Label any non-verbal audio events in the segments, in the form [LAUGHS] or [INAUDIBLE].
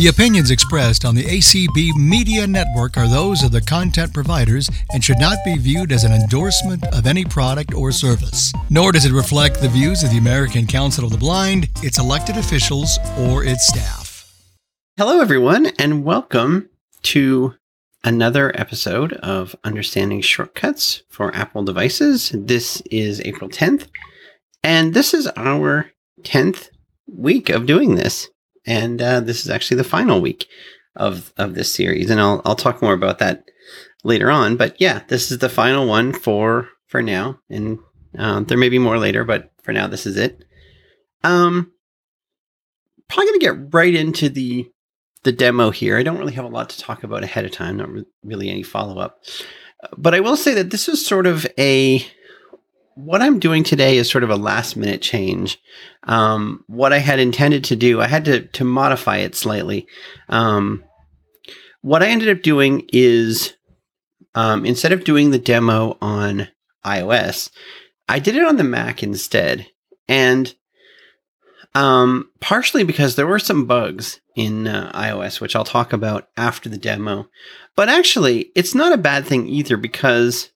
The opinions expressed on the ACB Media Network are those of the content providers and should not be viewed as an endorsement of any product or service. Nor does it reflect the views of the American Council of the Blind, its elected officials, or its staff. Hello, everyone, and welcome to another episode of Understanding Shortcuts for Apple Devices. This is April 10th, and this is our 10th week of doing this and uh, this is actually the final week of of this series, and I'll I'll talk more about that later on. But yeah, this is the final one for for now, and um, there may be more later, but for now, this is it. Um, probably gonna get right into the the demo here. I don't really have a lot to talk about ahead of time, not re- really any follow up, but I will say that this is sort of a what I'm doing today is sort of a last minute change. Um, what I had intended to do, I had to, to modify it slightly. Um, what I ended up doing is um, instead of doing the demo on iOS, I did it on the Mac instead. And um, partially because there were some bugs in uh, iOS, which I'll talk about after the demo. But actually, it's not a bad thing either because,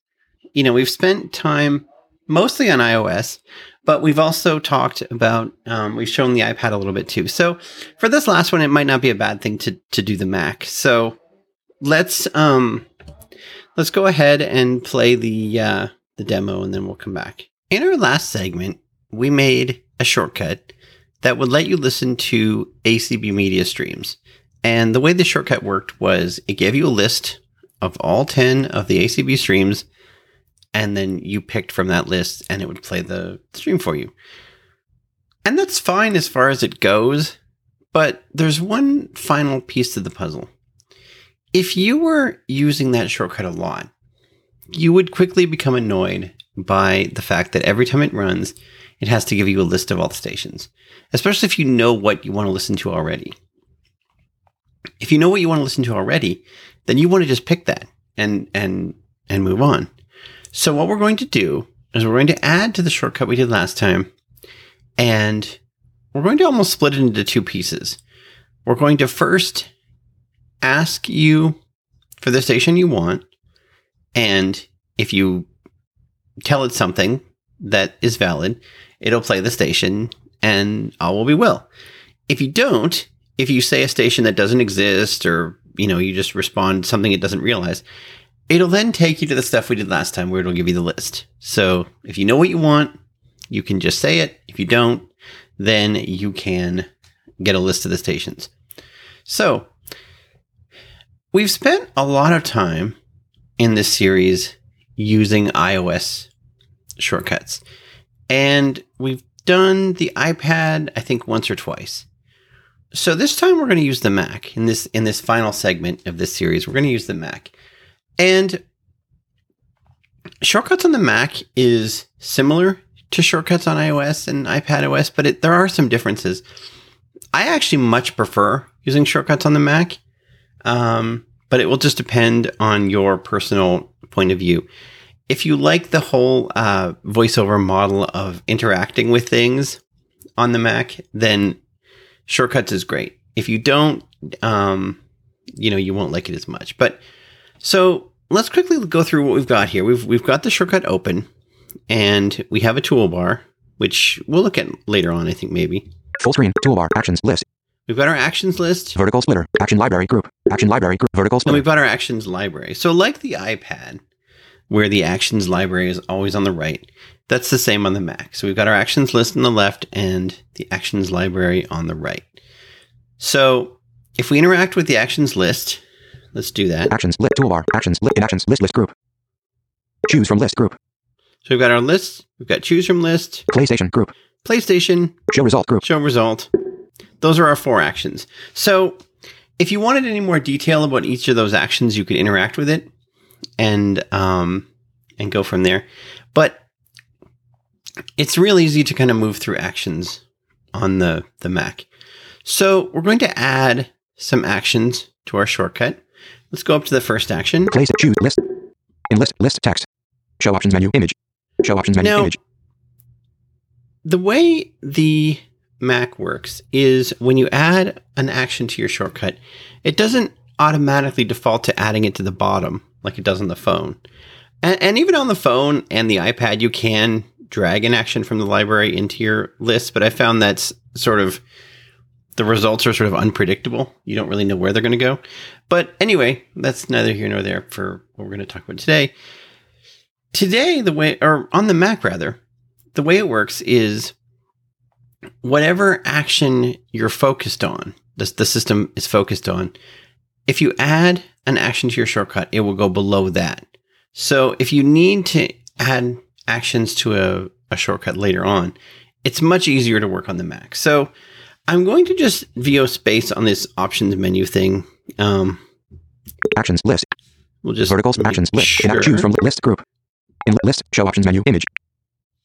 you know, we've spent time mostly on iOS, but we've also talked about um, we've shown the iPad a little bit too. So for this last one, it might not be a bad thing to to do the Mac. So let's um let's go ahead and play the uh, the demo, and then we'll come back. In our last segment, we made a shortcut that would let you listen to ACB media streams. And the way the shortcut worked was it gave you a list of all 10 of the ACB streams and then you picked from that list and it would play the stream for you. And that's fine as far as it goes, but there's one final piece to the puzzle. If you were using that shortcut a lot, you would quickly become annoyed by the fact that every time it runs, it has to give you a list of all the stations, especially if you know what you want to listen to already. If you know what you want to listen to already, then you want to just pick that and and and move on. So what we're going to do is we're going to add to the shortcut we did last time, and we're going to almost split it into two pieces. We're going to first ask you for the station you want, and if you tell it something that is valid, it'll play the station, and all will be well. If you don't, if you say a station that doesn't exist, or you know, you just respond something it doesn't realize, It'll then take you to the stuff we did last time where it'll give you the list. So if you know what you want, you can just say it. If you don't, then you can get a list of the stations. So we've spent a lot of time in this series using iOS shortcuts. And we've done the iPad, I think, once or twice. So this time we're going to use the Mac in this in this final segment of this series. We're going to use the Mac. And shortcuts on the Mac is similar to shortcuts on iOS and iPad OS, but it, there are some differences. I actually much prefer using shortcuts on the Mac, um, but it will just depend on your personal point of view. If you like the whole uh, voiceover model of interacting with things on the Mac, then shortcuts is great. If you don't, um, you know, you won't like it as much. But so let's quickly go through what we've got here. We've we've got the shortcut open, and we have a toolbar, which we'll look at later on. I think maybe full screen toolbar actions list. We've got our actions list, vertical splitter, action library group, action library group, vertical splitter. And we've got our actions library. So like the iPad, where the actions library is always on the right, that's the same on the Mac. So we've got our actions list on the left and the actions library on the right. So if we interact with the actions list, Let's do that. Actions, list, toolbar, actions, list, in actions, list, list, group. Choose from list, group. So we've got our list. We've got choose from list. PlayStation, group. PlayStation. Show result, group. Show result. Those are our four actions. So if you wanted any more detail about each of those actions, you could interact with it and um, and go from there. But it's real easy to kind of move through actions on the, the Mac. So we're going to add some actions to our shortcut. Let's go up to the first action. Place choose list. In list list text. Show options menu image. Show options menu now, image. The way the Mac works is when you add an action to your shortcut, it doesn't automatically default to adding it to the bottom like it does on the phone. And, and even on the phone and the iPad, you can drag an action from the library into your list, but I found that's sort of the results are sort of unpredictable. You don't really know where they're going to go. But anyway, that's neither here nor there for what we're going to talk about today. Today, the way, or on the Mac rather, the way it works is whatever action you're focused on, the, the system is focused on, if you add an action to your shortcut, it will go below that. So if you need to add actions to a, a shortcut later on, it's much easier to work on the Mac. So I'm going to just VO space on this options menu thing. Um, Actions list. we'll just Verticals actions list. sure Choose from list group. In list show options menu image.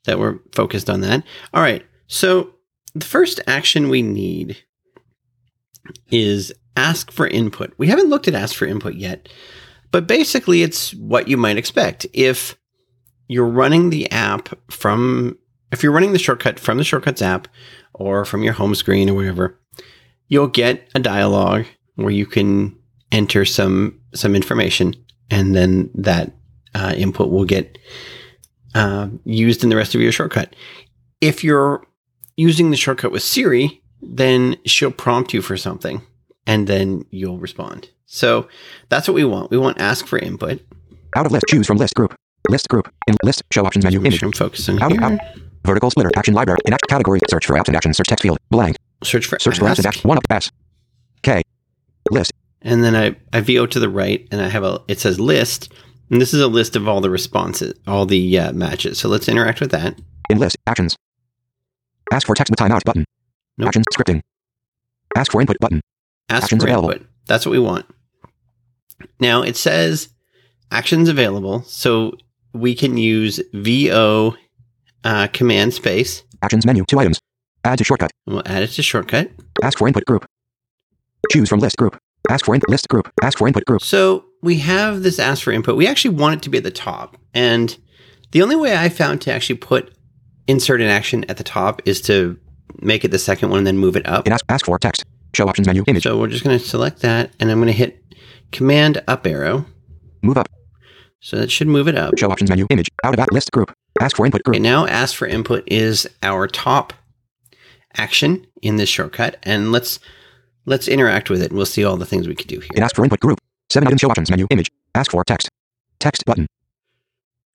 that we're focused on that. All right. So the first action we need is ask for input. We haven't looked at ask for input yet, but basically it's what you might expect. If you're running the app from, if you're running the shortcut from the shortcuts app or from your home screen or whatever, you'll get a dialog where you can enter some, some information and then that uh, input will get uh, used in the rest of your shortcut. If you're using the shortcut with Siri, then she'll prompt you for something and then you'll respond. So that's what we want. We want ask for input. Out of list. Choose from list group. List group. In list show options menu image. I'm focusing Out, here. out. Vertical splitter. Action library. In act category. Search for apps and actions. Search text field. Blank. Search for Search for apps and. One up S. K. List. And then I, I VO to the right and I have a, it says list. And this is a list of all the responses, all the uh, matches. So let's interact with that. In list. Actions. Ask for text with timeout button. Nope. Actions. Scripting. Ask for input button. Ask Actions for available. input. That's what we want. Now it says actions available. So we can use VO uh, command space Actions menu. Two items. Add to shortcut. and we'll add it to shortcut. Ask for input group. Choose from list group. Ask for input list group. Ask for input group. So we have this ask for input. We actually want it to be at the top. And the only way I found to actually put insert an action at the top is to make it the second one and then move it up. In ask, ask for text. Show options menu image. So we're just going to select that and I'm going to hit command up arrow. Move up. So that should move it up. Show options menu image. Out of app list group. Ask for input group. Okay, now ask for input is our top action in this shortcut. And let's let's interact with it and we'll see all the things we could do here. ask for input group. Seven items show options menu image. Ask for text. Text button.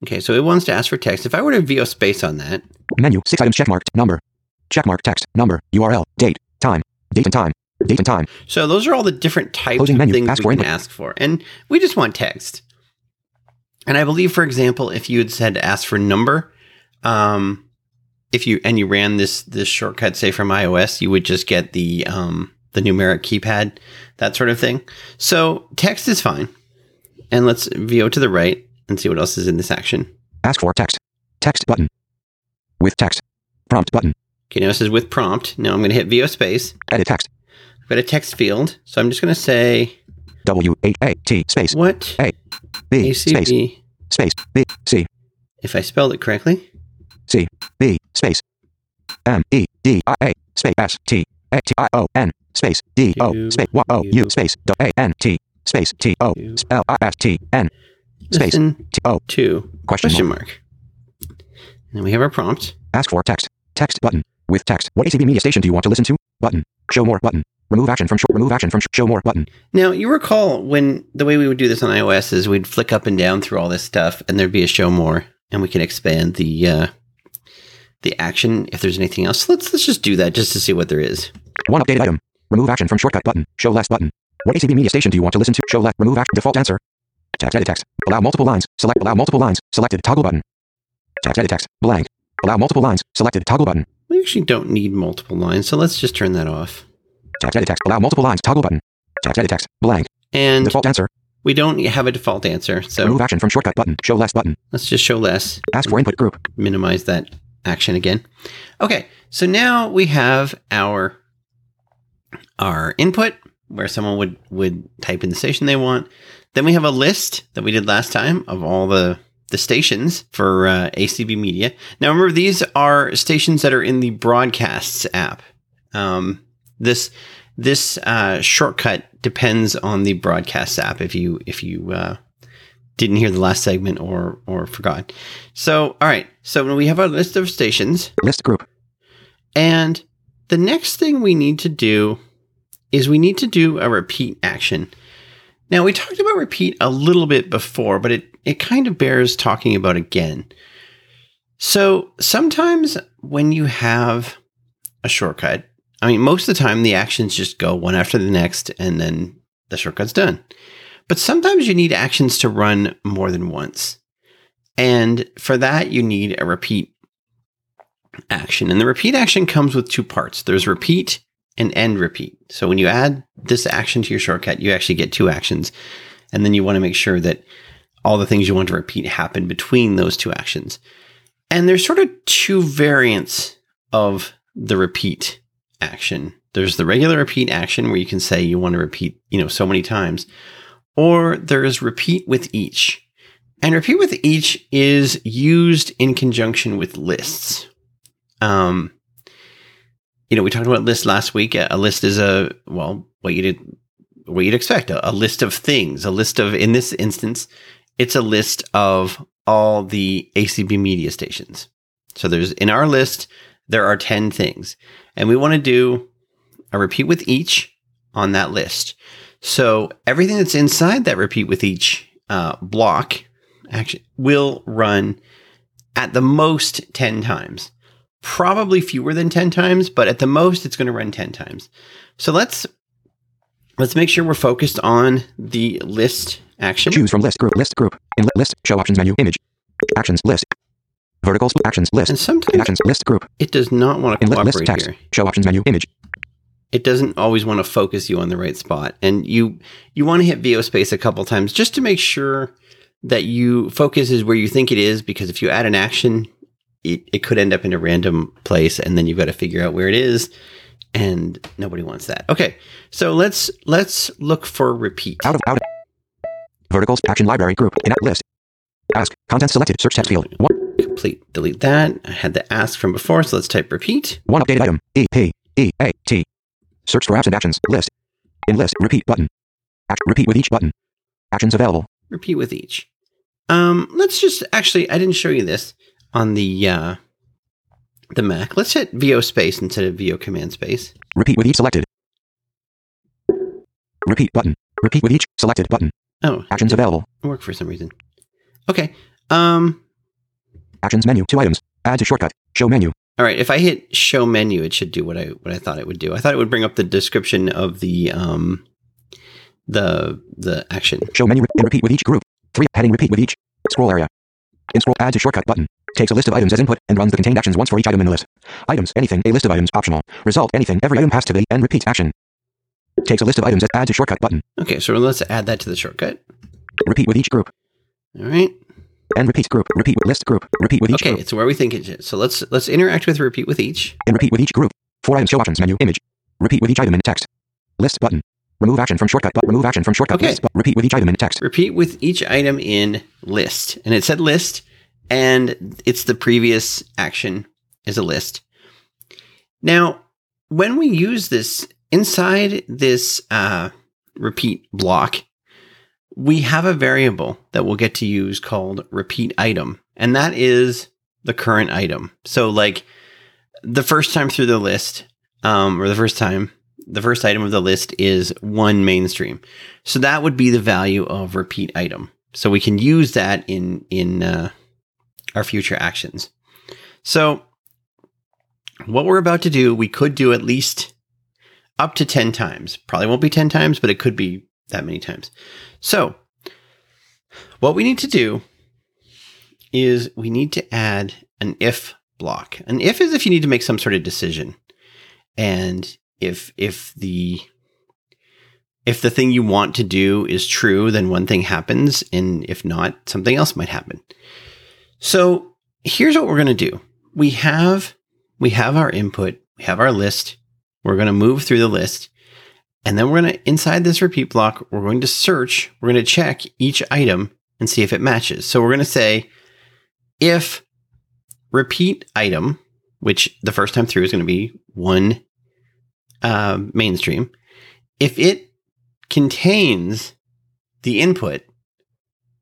Okay, so it wants to ask for text. If I were to VO space on that, Menu. Six items checkmarked. Number. Checkmark text. Number. URL. Date. Time. Date and time. Date and time. So those are all the different types Closing of menu. things we can input. ask for. And we just want text. And I believe, for example, if you had said ask for number, um, if you and you ran this this shortcut, say from iOS, you would just get the um, the numeric keypad, that sort of thing. So text is fine. And let's VO to the right and see what else is in this action. Ask for text. Text button. With text. Prompt button. Okay, now it says with prompt. Now I'm going to hit VO space. Edit text. I've got a text field. So I'm just going to say, W A A T space what B space space B C if I spelled it correctly, C B space M E D I A space S T A T I O N space D O space Y O U space D A N T space T O L I S T N space T O to question mark. And then we have our prompt. Ask for text. Text button. With text. What ACB media station do you want to listen to? Button. Show more button. Remove action from sh- remove action from sh- show more button. Now, you recall when the way we would do this on iOS is we'd flick up and down through all this stuff, and there'd be a show more, and we can expand the uh, the action if there's anything else. Let's let's just do that just to see what there is. One updated item. Remove action from shortcut button. Show less button. What ACB media station do you want to listen to? Show less. Remove action. Default answer. Text edit text. Allow multiple lines. Select allow multiple lines. Selected toggle button. Text edit text. Blank. Allow multiple lines. Selected toggle button. We actually don't need multiple lines, so let's just turn that off. Text edit text. Allow multiple lines. Toggle button. Text edit text. Blank. And Default answer. we don't have a default answer, so Remove action from shortcut button. Show less button. let's just show less. Ask for input group. minimize that action again. Okay, so now we have our our input where someone would would type in the station they want. Then we have a list that we did last time of all the the stations for uh, ACB Media. Now remember these are stations that are in the broadcasts app. Um, this this uh, shortcut depends on the broadcast app. If you if you uh, didn't hear the last segment or or forgot, so all right. So we have our list of stations, List group. and the next thing we need to do is we need to do a repeat action. Now we talked about repeat a little bit before, but it it kind of bears talking about again. So sometimes when you have a shortcut, I mean, most of the time the actions just go one after the next and then the shortcut's done. But sometimes you need actions to run more than once. And for that, you need a repeat action. And the repeat action comes with two parts there's repeat and end repeat. So when you add this action to your shortcut, you actually get two actions. And then you want to make sure that all the things you want to repeat happen between those two actions. And there's sort of two variants of the repeat action. There's the regular repeat action where you can say you want to repeat, you know, so many times, or there's repeat with each. And repeat with each is used in conjunction with lists. Um, you know, we talked about lists last week. A list is a well, what you'd what you'd expect a, a list of things. A list of, in this instance, it's a list of all the ACB media stations. So there's in our list there are ten things, and we want to do a repeat with each on that list. So everything that's inside that repeat with each uh, block actually will run at the most 10 times. Probably fewer than 10 times, but at the most it's going to run 10 times. So let's let's make sure we're focused on the list action. Choose from list group. List group. In list. Show options menu. Image. Actions. List. Verticals. Actions. List. And sometimes actions. List group. it does not want to li- list cooperate text. here. Show options menu. Image. It doesn't always want to focus you on the right spot. And you you want to hit VO space a couple times just to make sure that you focus is where you think it is because if you add an action, it, it could end up in a random place and then you've got to figure out where it is and nobody wants that. Okay. So let's let's look for repeat. Out of out. Of. Verticals. Action library group. In app list. Ask. Content selected. Search text field. One. Complete delete that. I had the ask from before, so let's type repeat. One updated item. E P E A T. Search for apps and actions. List. In list. Repeat button. Act. Repeat with each button. Actions available. Repeat with each. Um, let's just actually I didn't show you this on the uh the Mac. Let's hit VO space instead of VO command space. Repeat with each selected. Repeat button. Repeat with each selected button. Oh, Actions available. Work for some reason. Okay. Um Actions menu. Two items. Add to shortcut. Show menu. all right, if I hit show menu, it should do what I what I thought it would do. I thought it would bring up the description of the um the the action. Show menu and repeat with each group. Three. Heading repeat with each. Scroll area. In scroll add to shortcut button. Takes a list of items as input and runs the contained actions once for each item in the list. Items. Anything. A list of items. Optional. Result. Anything. Every item passed to the and repeats action. Takes a list of items as add to shortcut button. Okay, so let's add that to the shortcut. Repeat with each group. All right. And repeat group. Repeat with list group. Repeat with each Okay, group. it's where we think it is. So let's let's interact with repeat with each. And repeat with each group. Four items. Show options menu. Image. Repeat with each item in text. List button. Remove action from shortcut. But remove action from shortcut. Okay. List. But repeat with each item in text. Repeat with each item in list. And it said list, and it's the previous action is a list. Now, when we use this inside this uh, repeat block, we have a variable that we'll get to use called repeat item, and that is the current item. So, like the first time through the list, um, or the first time, the first item of the list is one mainstream. So that would be the value of repeat item. So we can use that in in uh, our future actions. So what we're about to do, we could do at least up to 10 times. Probably won't be 10 times, but it could be that many times. So what we need to do is we need to add an if block. An if is if you need to make some sort of decision. And if if the if the thing you want to do is true, then one thing happens, and if not, something else might happen. So here's what we're going to do. We have we have our input, we have our list. We're going to move through the list, and then we're going to inside this repeat block, we're going to search, we're going to check each item and see if it matches. So we're going to say if repeat item, which the first time through is going to be one uh, mainstream, if it contains the input,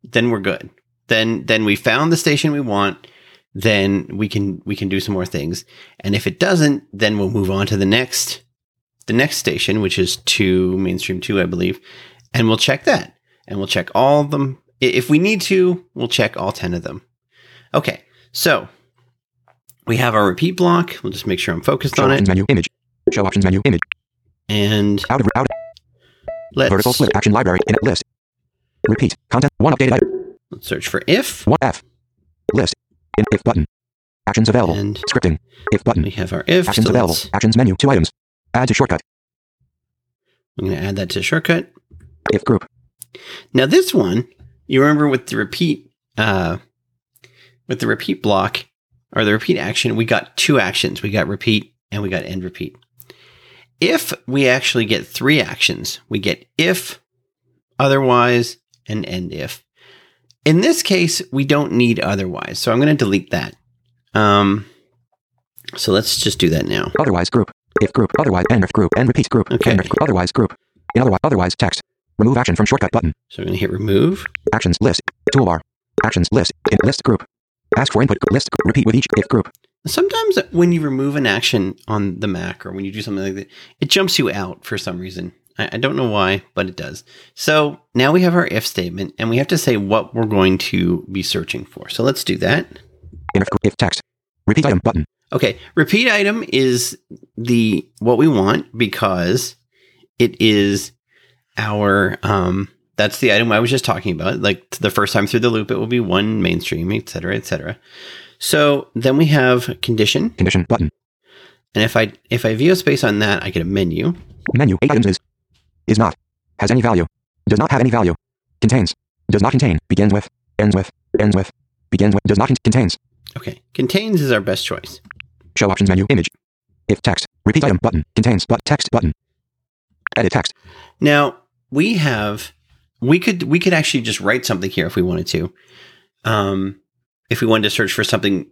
then we're good. Then then we found the station we want. Then we can we can do some more things. And if it doesn't, then we'll move on to the next the next station, which is two mainstream two, I believe, and we'll check that. And we'll check all of them. If we need to, we'll check all ten of them. Okay, so we have our repeat block. We'll just make sure I'm focused Show on options it. menu. Image. Show options menu. Image. And Out of out. let's Vertical split. Action library. In list. Repeat. Content. One updated item. let's search for if. One F. List. In if button. Actions available. And Scripting. If button. we have our if. Actions so available. Actions menu. Two items. Add to shortcut. I'm going to add that to shortcut. If group. Now this one, you remember with the repeat, uh, with the repeat block or the repeat action, we got two actions. We got repeat and we got end repeat. If we actually get three actions, we get if, otherwise, and end if. In this case, we don't need otherwise, so I'm going to delete that. Um, so let's just do that now. Otherwise group. If group. Otherwise end if group. End repeat group. Okay. End. Otherwise group. In otherwise otherwise text. Remove action from shortcut button. So I'm going to hit remove. Actions list. Toolbar. Actions list. In list group. Ask for input. List. Repeat with each if group. Sometimes when you remove an action on the Mac or when you do something like that, it jumps you out for some reason. I, I don't know why, but it does. So now we have our if statement and we have to say what we're going to be searching for. So let's do that. If, if text. Repeat item button. Okay, repeat item is the what we want because it is our um that's the item I was just talking about. Like the first time through the loop, it will be one mainstream, et cetera, et cetera. So then we have condition. Condition button. And if I if I VO space on that, I get a menu. Menu. Eight items is. Is not. Has any value. Does not have any value. Contains. Does not contain. Begins with. Ends with. Ends with. Begins with. Does not con- contains. Okay, contains is our best choice. Show options menu. Image. If text. Repeat item button. Contains. But text button. Edit text. Now we have we could we could actually just write something here if we wanted to, um, if we wanted to search for something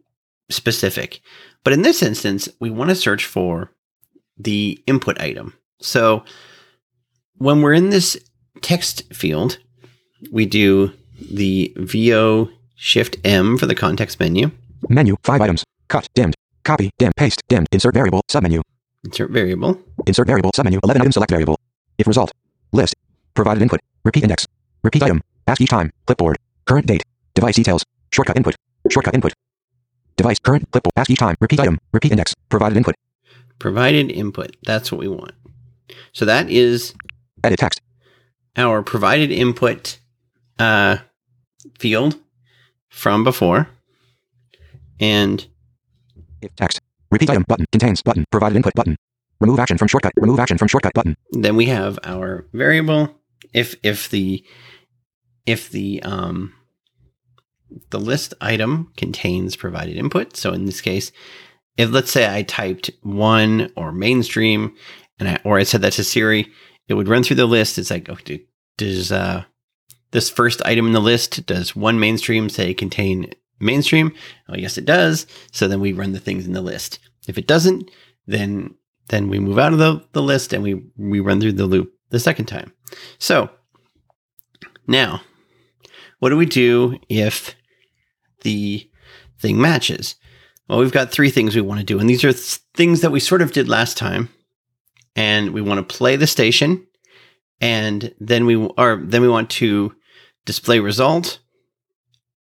specific. But in this instance, we want to search for the input item. So when we're in this text field, we do the VO Shift M for the context menu, Menu. Five items. Cut. Dimmed. Copy. Dim. Paste. Dim. Insert variable. Submenu. insert variable, Insert variable. Submenu. 11 item. Select variable. If result. List. Provided input. Repeat index. Repeat item. Ask each time. Clipboard. Current date. Device details. Shortcut input. Shortcut input. Device. Current. Clipboard. Ask each time. Repeat item. Repeat index. Provided input. provided input. That's what we want. So that is Edit text. our provided input uh, field from before. And If text. Repeat item button. Contains button. Provided input button. Remove action from shortcut. Remove action from shortcut button. then we have our variable. If if the if the um the list item contains provided input. So in this case, if let's say I typed one or mainstream and I or I said that to Siri, it would run through the list. It's like, okay, does uh this first item in the list does one mainstream say contain mainstream? Oh yes it does. So then we run the things in the list. If it doesn't, then then we move out of the, the list and we, we run through the loop the second time. So now, what do we do if the thing matches? Well, we've got three things we want to do, and these are th- things that we sort of did last time. And we want to play the station, and then we or then we want to display result.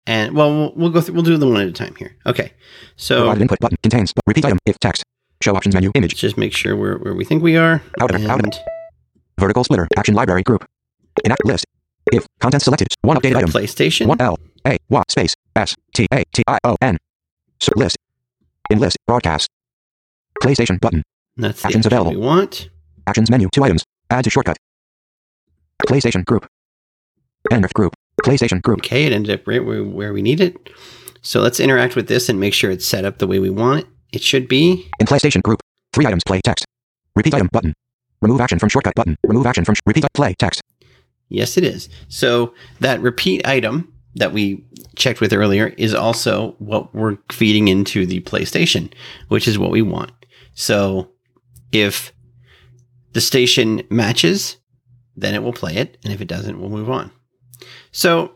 And well, we'll, we'll go through. We'll do them one at a time here. Okay, so Provided input button. Contains. Repeat item. If text. Show options menu. Image. just make sure we're where we think we are. Out of- out of- Vertical splitter. Action library group. Enact list. If content selected. One updated item. PlayStation. One L A Y space S T A T I O N. So list. In list. Broadcast. PlayStation button. That's the Actions action available. we want. Actions menu. Two items. Add to shortcut. PlayStation group. End of group. PlayStation group. Okay, it ended up right where, where we need it. So let's interact with this and make sure it's set up the way we want it. It should be. In PlayStation group. Three items. Play text. Repeat item button. Remove action from shortcut button. Remove action from sh- repeat play text. Yes, it is. So that repeat item that we checked with earlier is also what we're feeding into the PlayStation, which is what we want. So if the station matches, then it will play it. And if it doesn't, we'll move on. So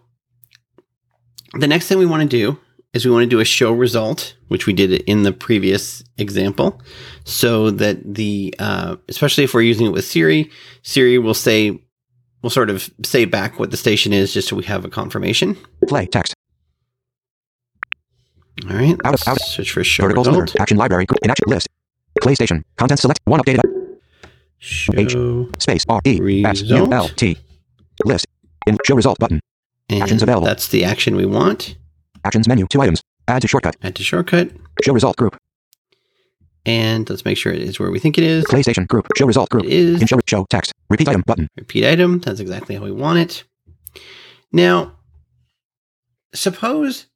the next thing we want to do is we want to do a show result, which we did in the previous example, so that the uh, especially if we're using it with Siri, Siri will say will sort of say back what the station is, just so we have a confirmation. Play text. All right, Out of- out of- search for show Vertical result. Action library. Inaction list. PlayStation. Content select. One updated. Show Space. R. E. S. U. L. T. List. In. Show result button. and Actions available. That's the action we want. Actions menu. Two items. Add to shortcut. Add to shortcut, Show result group. and let's make sure it is where we think it is. PlayStation group. Show result group. is In show. Show text. Repeat item button. repeat item. That's exactly how we want it. Now, suppose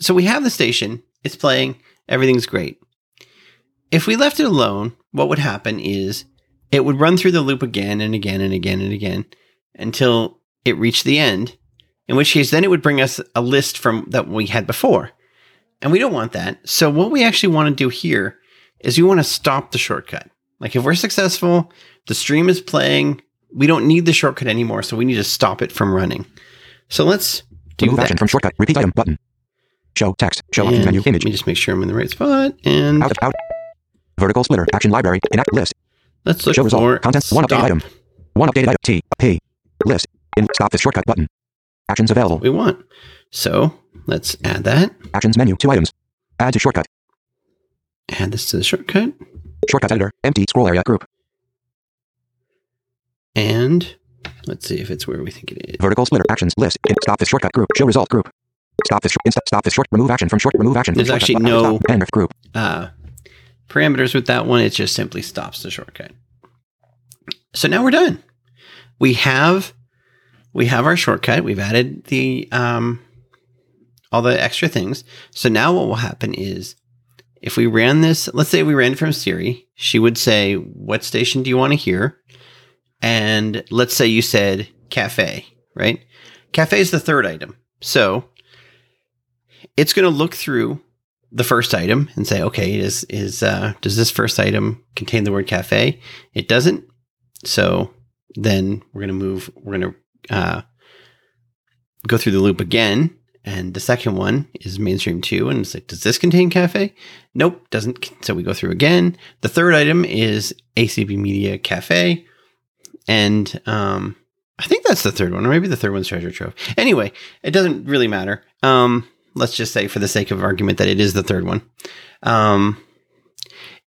so we have the station, it's playing, everything's great. If we left it alone, what would happen is it would run through the loop again and again and again and again until it reached the end, in which case then it would bring us a list from that we had before. And we don't want that. So what we actually want to do here is we want to stop the shortcut. Like if we're successful, the stream is playing, we don't need the shortcut anymore, so we need to stop it from running. So let's do Remove that. action from shortcut. Repeat item button. Show text. Show options And menu. Let Image. me just make sure I'm in the right spot. And Out of out. Vertical splitter. Action library. Enact list. let's look Show result. for Content. One updated stop. item. One updated item. T. P. List. In. Stop this shortcut button. Actions available. we want. So let's add that. Actions menu. Two items. Add to shortcut. Add this to the shortcut. Shortcut editor. Empty scroll area group. And let's see if it's where we think it is. Vertical splitter. Actions list. In. Stop this shortcut group. Show result group. Stop this. Insta- stop this short. Remove action from short. Remove action. There's actually no- End of group. uh, parameters with that one. It just simply stops the shortcut. So now we're done. We have we have our shortcut. We've added the um, all the extra things. So now what will happen is if we ran this, let's say we ran from Siri, she would say, "What station do you want to hear?" And let's say you said cafe, right? Cafe is the third item. So it's going to look through the first item and say, okay, is is uh, does this first item contain the word cafe? It doesn't. So then we're gonna move. We're gonna uh, go through the loop again, and the second one is mainstream two, and it's like, does this contain cafe? Nope, doesn't. So we go through again. The third item is ACB Media Cafe, and um, I think that's the third one, or maybe the third one's Treasure Trove. Anyway, it doesn't really matter. Um, let's just say, for the sake of argument, that it is the third one. Um,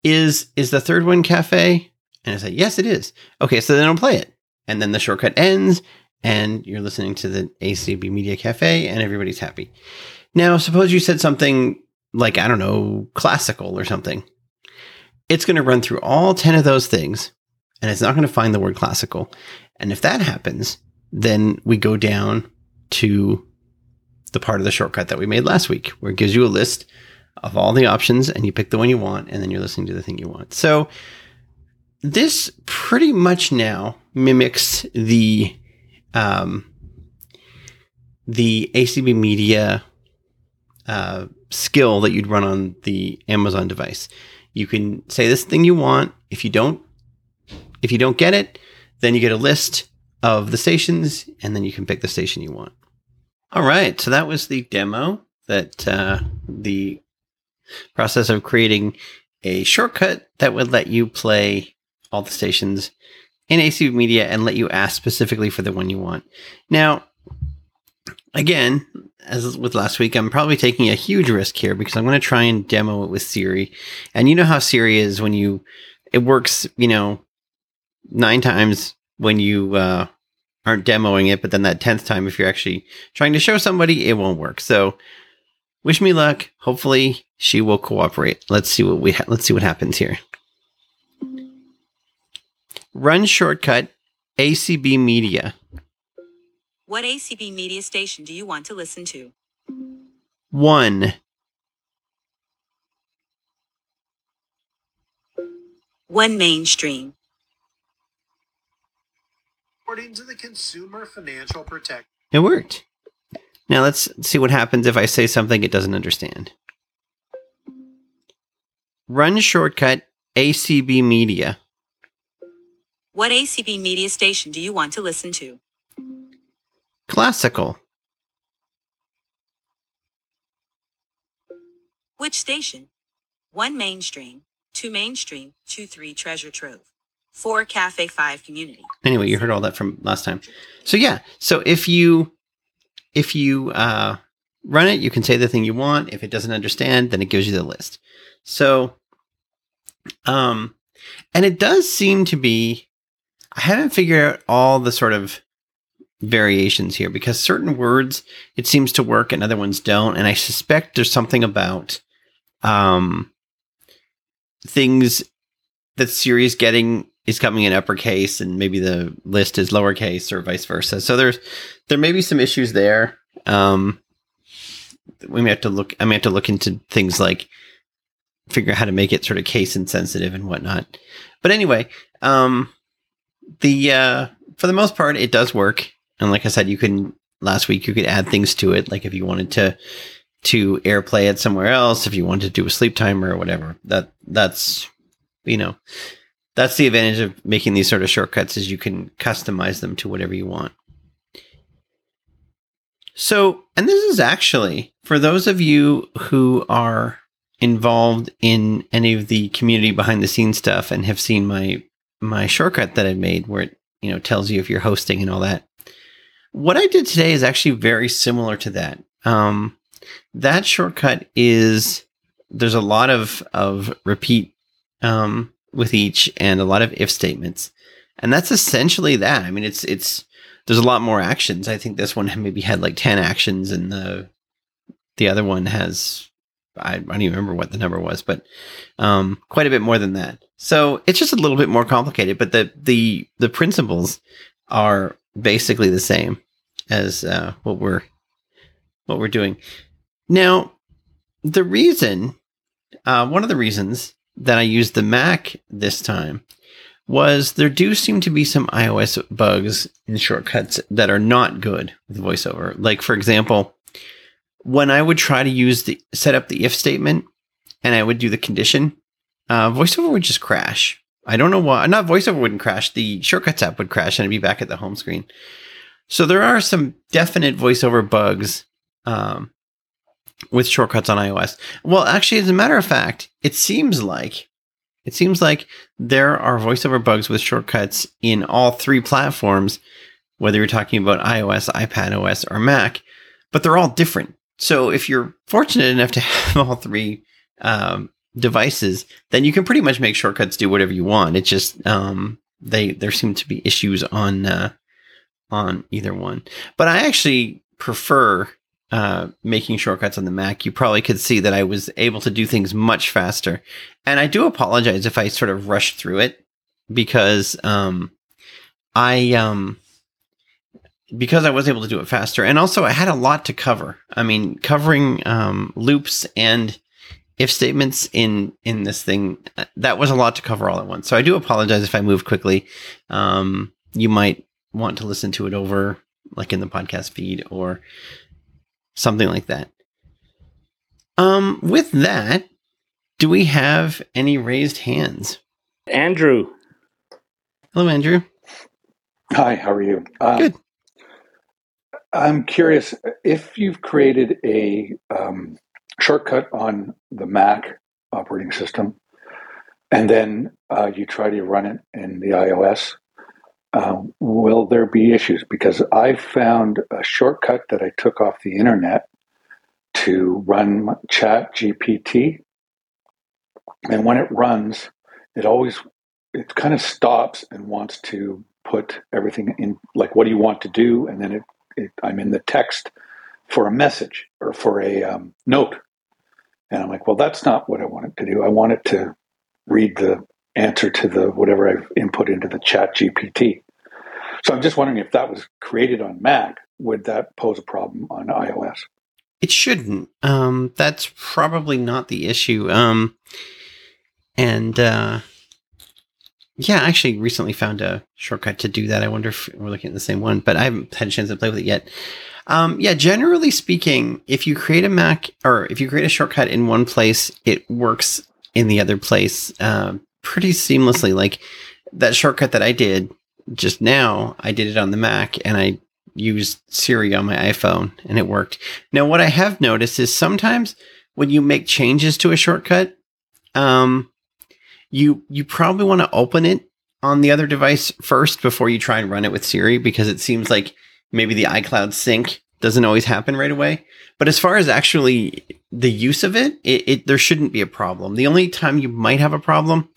is is the third one cafe? And I say, yes, it is. Okay, so then I'll play it, and then the shortcut ends, and you're listening to the ACB Media Cafe, and everybody's happy. Now, suppose you said something like I don't know, classical or something. It's going to run through all ten of those things, and it's not going to find the word classical. And if that happens, then we go down to the part of the shortcut that we made last week, where it gives you a list of all the options and you pick the one you want, and then you're listening to the thing you want. So this pretty much now mimics the um, the ACB Media uh, skill that you'd run on the Amazon device. You can say this thing you want. If you don't, if you don't get it, then you get a list of the stations, and then you can pick the station you want. All right, so that was the demo. That uh, the process of creating a shortcut that would let you play all the stations in ACB Media and let you ask specifically for the one you want. Now, again, as with last week, I'm probably taking a huge risk here because I'm going to try and demo it with Siri. And you know how Siri is when you, it works, you know, nine times when you uh, aren't demoing it, but then that 10th time, if you're actually trying to show somebody, it won't work. So, wish me luck. Hopefully, she will cooperate. Let's see what we ha- let's see what happens here. Run shortcut ACB Media. What ACB media station do you want to listen to? One. One mainstream. According to the Consumer Financial Protection It worked. Now let's see what happens if I say something it doesn't understand. Run shortcut ACB Media. What ACB media station do you want to listen to? Classical. Which station? 1 mainstream, 2 mainstream, 2 3 treasure trove, 4 cafe 5 community. Anyway, you heard all that from last time. So yeah, so if you if you uh, run it, you can say the thing you want. If it doesn't understand, then it gives you the list. So, um, and it does seem to be. I haven't figured out all the sort of variations here because certain words it seems to work and other ones don't, and I suspect there's something about um things that Siri is getting is coming in uppercase and maybe the list is lowercase or vice versa. So there's there may be some issues there. Um, we may have to look. I may have to look into things like figure out how to make it sort of case insensitive and whatnot. But anyway, um, the uh, for the most part, it does work. And like I said, you can last week you could add things to it, like if you wanted to to airplay it somewhere else, if you wanted to do a sleep timer or whatever. That that's you know that's the advantage of making these sort of shortcuts is you can customize them to whatever you want. So, and this is actually for those of you who are involved in any of the community behind the scenes stuff and have seen my my shortcut that I made where it, you know, tells you if you're hosting and all that. What I did today is actually very similar to that. Um, that shortcut is there's a lot of of repeat um, with each and a lot of if statements. And that's essentially that. I mean, it's it's there's a lot more actions. I think this one [LAUGHS] maybe had like 10 actions and the the other one has I, I don't even remember what the number was, but um, quite a bit more than that. So it's just a little bit more complicated, but the the the principles are basically the same as uh, what we're what we're doing. Now, the reason, uh, one of the reasons that I used the Mac this time was there do seem to be some iOS bugs in shortcuts that are not good with VoiceOver. Like for example, when I would try to use the set up the if statement and I would do the condition, uh, VoiceOver would just crash. I don't know why. Not VoiceOver wouldn't crash. The shortcuts app would crash and I'd be back at the home screen. So there are some definite VoiceOver bugs um, with shortcuts on iOS. Well, actually, as a matter of fact, it seems like it seems like there are voiceover bugs with shortcuts in all three platforms, whether you're talking about iOS, iPad OS, or Mac, but they're all different. So if you're fortunate enough to [LAUGHS] have all three um, devices, then you can pretty much make shortcuts do whatever you want. It just um, they there seem to be issues on uh, on either one. But I actually prefer uh, making shortcuts on the Mac, you probably could see that I was able to do things much faster. And I do apologize if I sort of rushed through it because um, I um, because I was able to do it faster, and also I had a lot to cover. I mean, covering um, loops and if statements in in this thing uh, that was a lot to cover all at once. So I do apologize if I moved quickly. Um, you might want to listen to it over like in the podcast feed or something like that. Um, with that, do we have any raised hands? Andrew. Hello, Andrew. Hi, how are you? Uh, Good. I'm curious if you've created a um, shortcut on the Mac operating system, and then uh, you try to run it in the iOS. Uh, will there be issues? Because I found a shortcut that I took off the internet to run Chat GPT, and when it runs, it always it kind of stops and wants to put everything in like what do you want to do, and then it, it I'm in the text for a message or for a um, note, and I'm like, well, that's not what I want it to do. I want it to read the answer to the whatever I've input into the chat GPT. So I'm just wondering if that was created on Mac, would that pose a problem on iOS? It shouldn't. Um, that's probably not the issue. Um, and uh, yeah, I actually recently found a shortcut to do that. I wonder if we're looking at the same one, but I haven't had a chance to play with it yet. Um, yeah, generally speaking, if you create a Mac or if you create a shortcut in one place, it works in the other place uh, pretty seamlessly. Like that shortcut that I did just now, I did it on the Mac and I used Siri on my iPhone and it worked. Now, what I have noticed is sometimes when you make changes to a shortcut, um, you you probably want to open it on the other device first before you try and run it with Siri because it seems like maybe the iCloud sync doesn't always happen right away. But as far as actually the use of it, it, it there shouldn't be a problem. The only time you might have a problem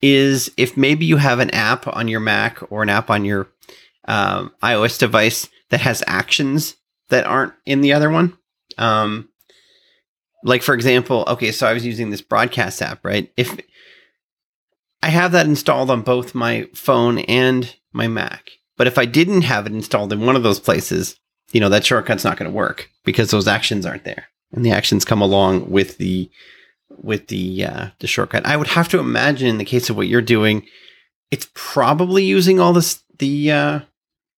is if maybe you have an app on your Mac or an app on your um, iOS device that has actions that aren't in the other one. Um, like for example, okay, so I was using this broadcast app, right? If I have that installed on both my phone and my Mac, but if I didn't have it installed in one of those places, you know, that shortcut's not going to work because those actions aren't there. And the actions come along with the with the uh, the shortcut. I would have to imagine in the case of what you're doing, it's probably using all this the uh,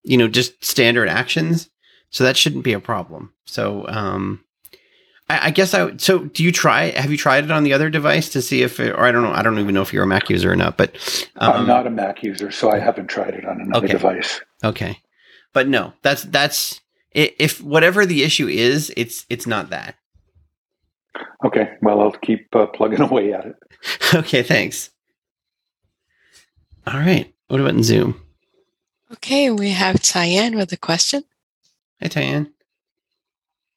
you know just standard actions, so that shouldn't be a problem. So um, I, I guess I. So do you try? Have you tried it on the other device to see if, it, or I don't know. I don't even know if you're a Mac user or not. But um, I'm not a Mac user, so I haven't tried it on another Okay. device. Okay, but no, that's that's i- if whatever the issue is, it's it's not that. Okay, well, I'll keep uh, plugging [LAUGHS] away at it. okay, thanks. All right. What about in Zoom? Okay, we have Tyann with a question. Hi, Tyann.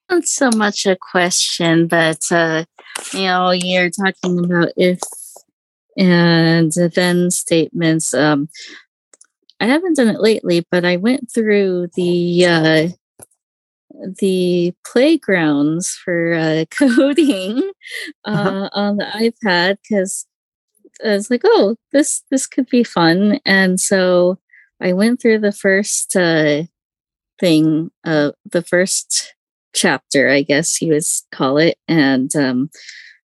Not so much a question, but uh, you know, you're talking about if and then statements. Um, I haven't done it lately, but I went through the uh, the playgrounds for uh, [LAUGHS] coding uh, Uh-huh. on the iPad because I was like, oh, this this could be fun, and so I went through the first uh, thing, uh, the first chapter, I guess you would call it, and um,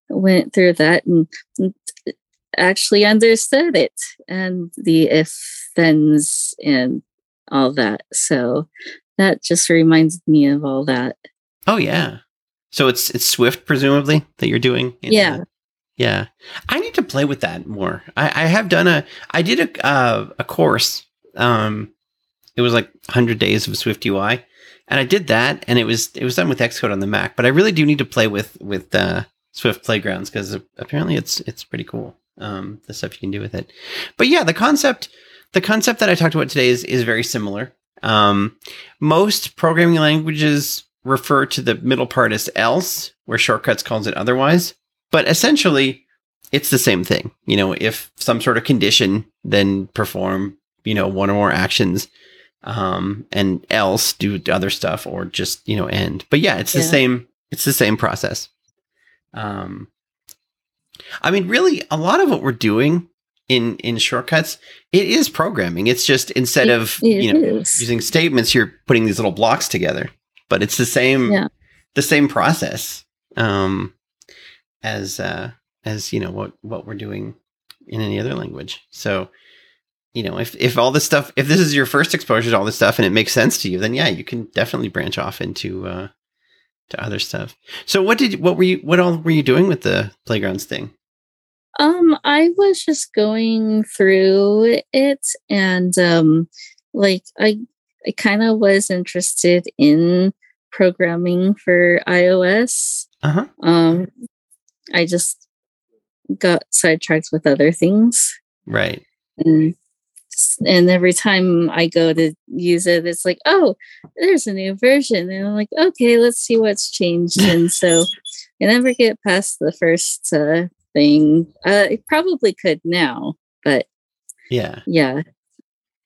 went through that and, and actually understood it and the if thens and all that. So that just reminds me of all that. Oh yeah. So it's it's Swift presumably that you're doing. in Yeah. Yeah. I need to play with that more. I, I have done a I did a uh, a course. Um it was like 100 days of Swift UI and I did that and it was it was done with Xcode on the Mac, but I really do need to play with with uh Swift Playgrounds cuz apparently it's it's pretty cool. Um the stuff you can do with it. But yeah, the concept the concept that I talked about today is is very similar. Um most programming languages refer to the middle part as else, where shortcuts calls it otherwise. But essentially, it's the same thing. You know, if some sort of condition, then perform, you know, one or more actions, um, and else do other stuff or just, you know, end. But yeah, it's the same, it's the same process. Um, I mean, really, a lot of what we're doing in in shortcuts, it is programming. It's just instead It- of it you know is. using statements, you're putting these little blocks together. But it's the same Yeah. the same process um, as uh, as you know what what we're doing in any other language. So you know if if all this stuff if this is your first exposure to all this stuff and it makes sense to you, then yeah, you can definitely branch off into uh, to other stuff. So what did what were you what all were you doing with the playgrounds thing? Um, I was just going through it and um like I I kind of was interested in programming for iOS. Uh huh. Um I just got sidetracked with other things Right. and and every time I go to use it, it's like, oh, there's a new version, and I'm like, okay, let's see what's changed. and so [LAUGHS] I never get past the first uh, thing. Uh, I probably could now, but Yeah. yeah,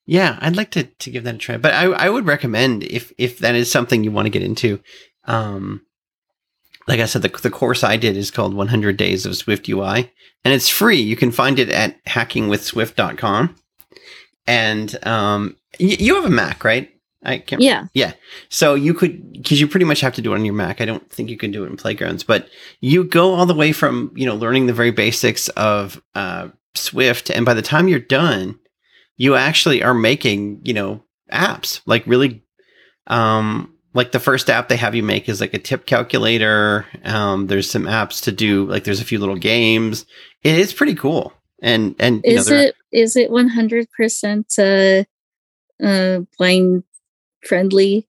Yeah, I'd like to to give that a try. But I I would recommend if if that is something you want to get into. Um like I said, the, the course I did is called 100 Days of Swift UI, and it's free. You can find it at hackingwithswift.com. And um, y- you have a Mac, right? I can't. yeah, yeah. So you could, because you pretty much have to do it on your Mac. I don't think you can do it in Playgrounds, but you go all the way from you know learning the very basics of uh, Swift, and by the time you're done, you actually are making you know apps like really, um, like the first app they have you make is like a tip calculator. Um, there's some apps to do like there's a few little games. It is pretty cool. And and know, Is there- it is it one hundred percent uh uh blind friendly?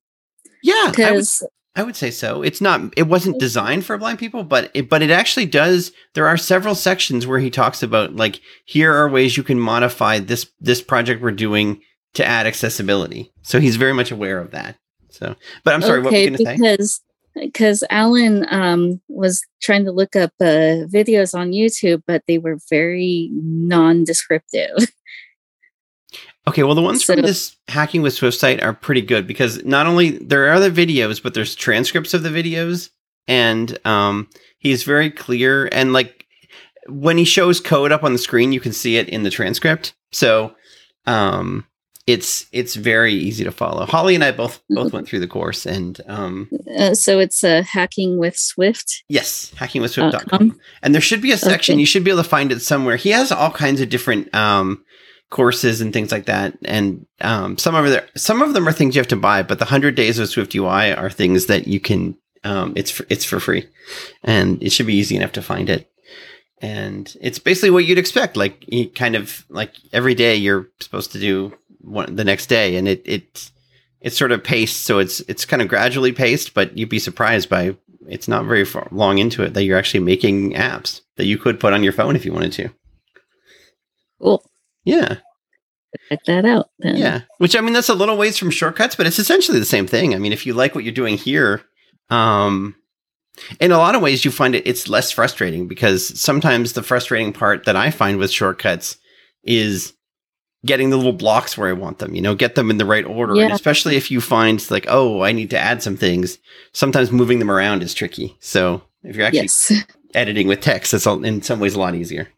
yeah, I would, Because I would say so. It's not. It wasn't designed for blind people, but it, but it actually does. There are several sections where he talks about like here are ways you can modify this this project we're doing to add accessibility. So he's very much aware of that. So, but I'm sorry, what were you going to say? because because Alan um was trying to look up uh videos on YouTube, but they were very non-descriptive. [LAUGHS] Okay, well, the ones from this hacking with Swift site are pretty good because not only there are the videos, but there's transcripts of the videos, and um, he's very clear. And like when he shows code up on the screen, you can see it in the transcript. So um, it's it's very easy to follow. Holly and I both both went through the course, and um, Uh, so it's uh, hacking with Swift. yes, dot hackingwithswift.com. com. And there should be a section. Okay. You should be able to find it somewhere. He has all kinds of different um, courses and things like that. And um, some of them, some of them are things you have to buy, but the hundred days of Swift UI are things that you can. Um, it's for, it's for free, and it should be easy enough to find it. And it's basically what you'd expect. Like you kind of like every day you're supposed to do one the next day, and it it it's sort of paced, so it's it's kind of gradually paced. But you'd be surprised by it's not very far long into it that you're actually making apps that you could put on your phone if you wanted to. Cool. Yeah, Check that out. Then. yeah. Which I mean, that's a little ways from shortcuts, but it's essentially the same thing. I mean, if you like what you're doing here, um, in a lot of ways, you find it it's less frustrating because sometimes the frustrating part that I find with shortcuts is getting the little blocks where I want them. You know, get them in the right order, and especially if you find like, oh, I need to add some things. Sometimes moving them around is tricky. So if you're actually Yes. [LAUGHS] editing with text. It's all, in some ways a lot easier.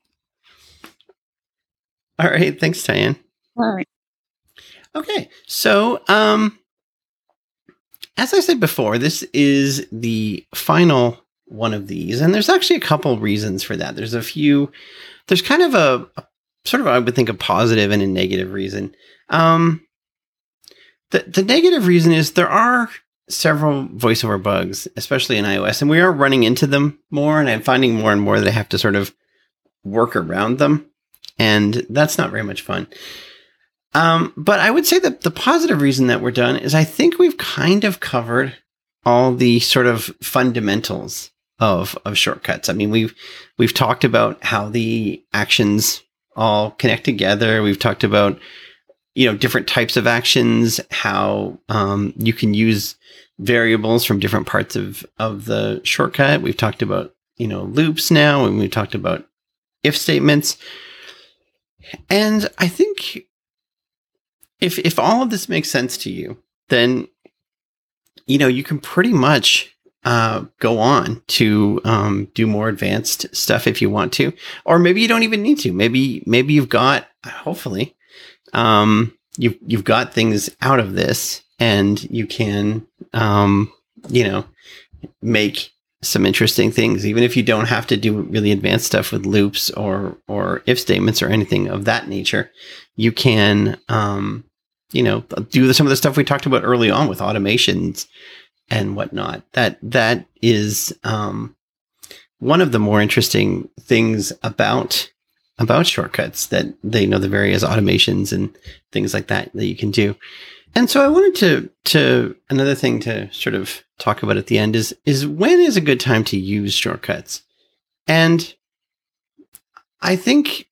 All right, thanks, Diane. All right. Okay, so um, as I said before, this is the final one of these, and there's actually a couple reasons for that. There's a few. There's kind of a, a sort of I would think a positive and a negative reason. Um, the the negative reason is there are several voiceover bugs, especially in iOS, and we are running into them more, and I'm finding more and more that I have to sort of work around them, and that's not very much fun. Um, but I would say that the positive reason that we're done is I think we've kind of covered all the sort of fundamentals of of shortcuts. I mean, we've we've talked about how the actions all connect together. We've talked about you know different types of actions, how um, you can use variables from different parts of of the shortcut. We've talked about you know loops now, and we've talked about if statements. And I think if if all of this makes sense to you, then you know you can pretty much uh, go on to um, do more advanced stuff if you want to, or maybe you don't even need to. Maybe maybe you've got hopefully um, you've you've got things out of this, and you can um, you know make some interesting things, even if you don't have to do really advanced stuff with loops or or if statements or anything of that nature. You can um, you know do some of the stuff we talked about early on with automations and whatnot. That that is um, one of the more interesting things about about shortcuts that they know the various automations and things like that that you can do. And so I wanted to to another thing to sort of talk about at the end is is when is a good time to use shortcuts? And I think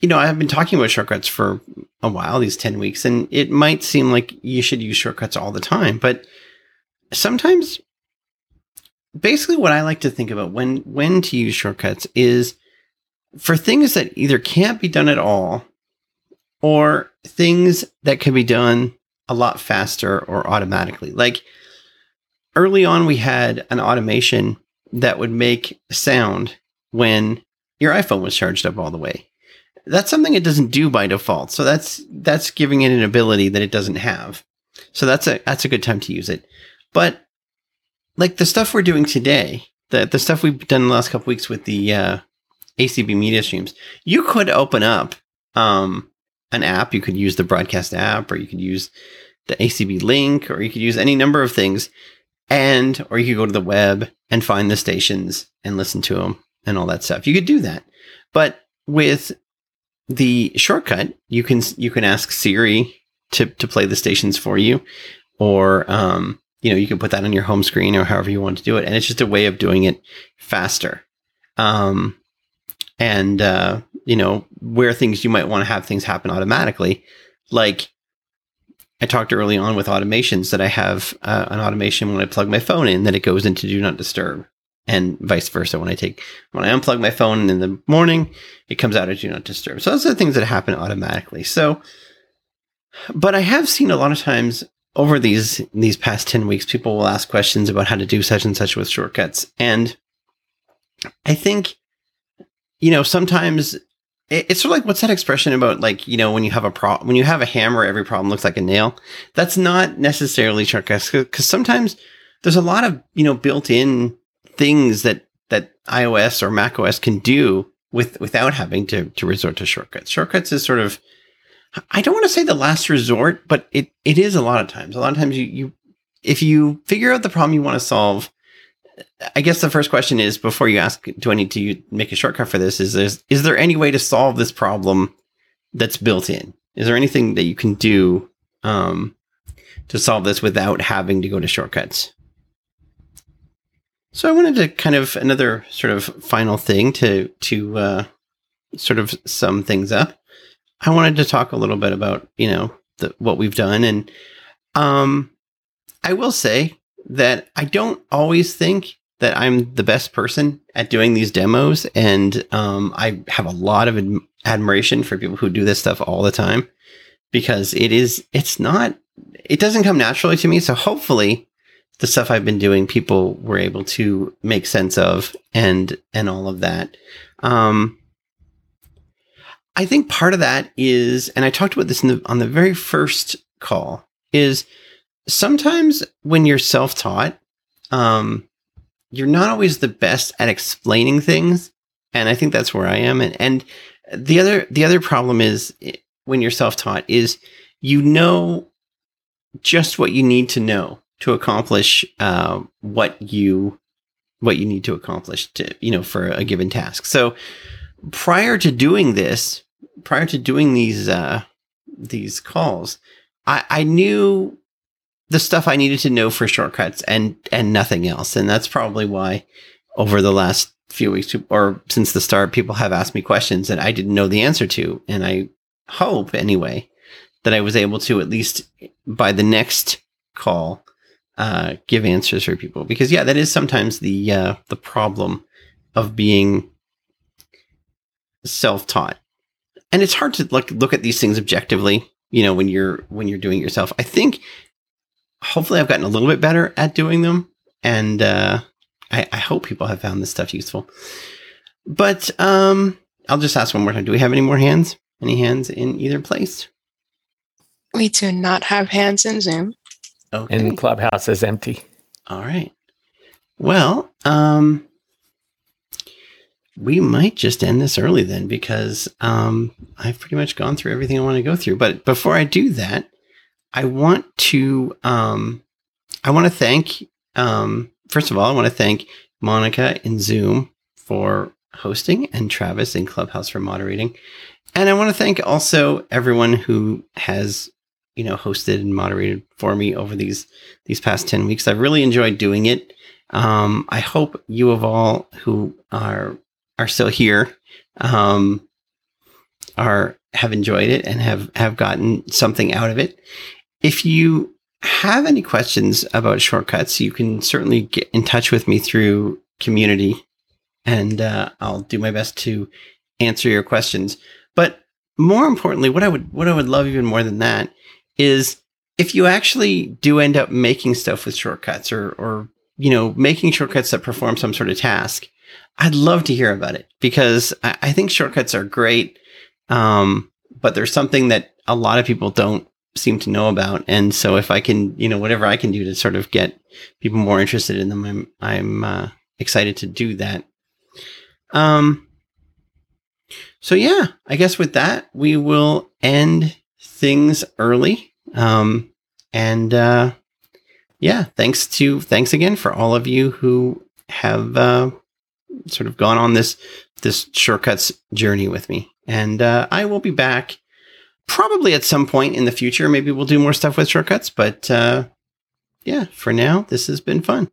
you know, I've been talking about shortcuts for a while, these 10 weeks, and it might seem like you should use shortcuts all the time, but sometimes basically what I like to think about when when to use shortcuts is for things that either can't be done at all or things that can be done a lot faster or automatically. Like early on we had an automation that would make sound when your iPhone was charged up all the way. That's something it doesn't do by default. So that's that's giving it an ability that it doesn't have. So that's a that's a good time to use it. But like the stuff we're doing today, the the stuff we've done the last couple weeks with the uh, ACB media streams, you could open up um, an app. You could use the broadcast app, or you could use the ACB link, or you could use any number of things, and or you could go to the web and find the stations and listen to them and all that stuff. You could do that, but with the shortcut you can you can ask Siri to to play the stations for you, or um, you know you can put that on your home screen or however you want to do it, and it's just a way of doing it faster. Um, and uh, you know where things you might want to have things happen automatically, like I talked early on with automations that I have uh, an automation when I plug my phone in that it goes into do not disturb and vice versa. When I take, when I unplug my phone in the morning, it comes out as do not disturb. So those are the things that happen automatically. So, but I have seen a lot of times over these, these past 10 weeks, people will ask questions about how to do such and such with shortcuts. And I think, you know, sometimes it's sort of like what's that expression about like you know when you have a pro when you have a hammer every problem looks like a nail that's not necessarily shortcuts because sometimes there's a lot of you know built-in things that that ios or mac os can do with without having to to resort to shortcuts shortcuts is sort of i don't want to say the last resort but it it is a lot of times a lot of times you you if you figure out the problem you want to solve I guess the first question is before you ask, do I need to make a shortcut for this? Is there, is there any way to solve this problem that's built in? Is there anything that you can do um, to solve this without having to go to shortcuts? So I wanted to kind of another sort of final thing to to uh, sort of sum things up. I wanted to talk a little bit about you know the, what we've done, and um, I will say that I don't always think that I'm the best person at doing these demos. And um, I have a lot of ad- admiration for people who do this stuff all the time because it is, it's not, it doesn't come naturally to me. So hopefully the stuff I've been doing, people were able to make sense of and, and all of that. Um, I think part of that is, and I talked about this the, on the very first call, is sometimes when you're self taught, um, you're not always the best at explaining things, and I think that's where I am. And and the other the other problem is eh, when you're self taught is you know just what you need to know to accomplish uh, what you what you need to accomplish to you know for a given task. So prior to doing this, prior to doing these uh, these calls, I, I knew the stuff I needed to know for shortcuts and and nothing else. And that's probably why over the last few weeks or since the start, people have asked me questions that I didn't know the answer to. And I hope anyway that I was able to at least by the next call uh, give answers for people because yeah, that is sometimes the uh, the problem of being self taught, and it's hard to look look at these things objectively. You know, when you're when you're doing it yourself, I think hopefully I've gotten a little bit better at doing them. And uh, I, I, hope people have found this stuff useful. But um, I'll just ask one more time. Do we have any more hands? Any hands in either place? We do not have hands in Zoom. Okay. And Clubhouse is empty. All right. Well, um, we might just end this early then because um, I've pretty much gone through everything I want to go through. But before I do that, I want to um, I want to thank um, first of all I want to thank Monica in Zoom for hosting and Travis in Clubhouse for moderating, and I want to thank also everyone who has you know hosted and moderated for me over these these past ten weeks. I've really enjoyed doing it. Um, I hope you of all who are are still here um, are have enjoyed it and have have gotten something out of it. If you have any questions about shortcuts, you can certainly get in touch with me through community and uh, I'll do my best to answer your questions. But more importantly, what I would what I would love even more than that is if you actually do end up making stuff with shortcuts or or you know making shortcuts that perform some sort of task, I'd love to hear about it because I, I think shortcuts are great. Um, but there's something that a lot of people don't seem to know about. And so if I can, you know, whatever I can do to sort of get people more interested in them, I'm, I'm uh, excited to do that. Um, so yeah, I guess with that, we will end things early. Um, and, uh, yeah, thanks to, thanks again for all of you who have, uh, sort of gone on this this shortcuts journey with me. And uh, I will be back probably at some point in the future. Maybe we'll do more stuff with shortcuts, but uh, yeah, for now, this has been fun.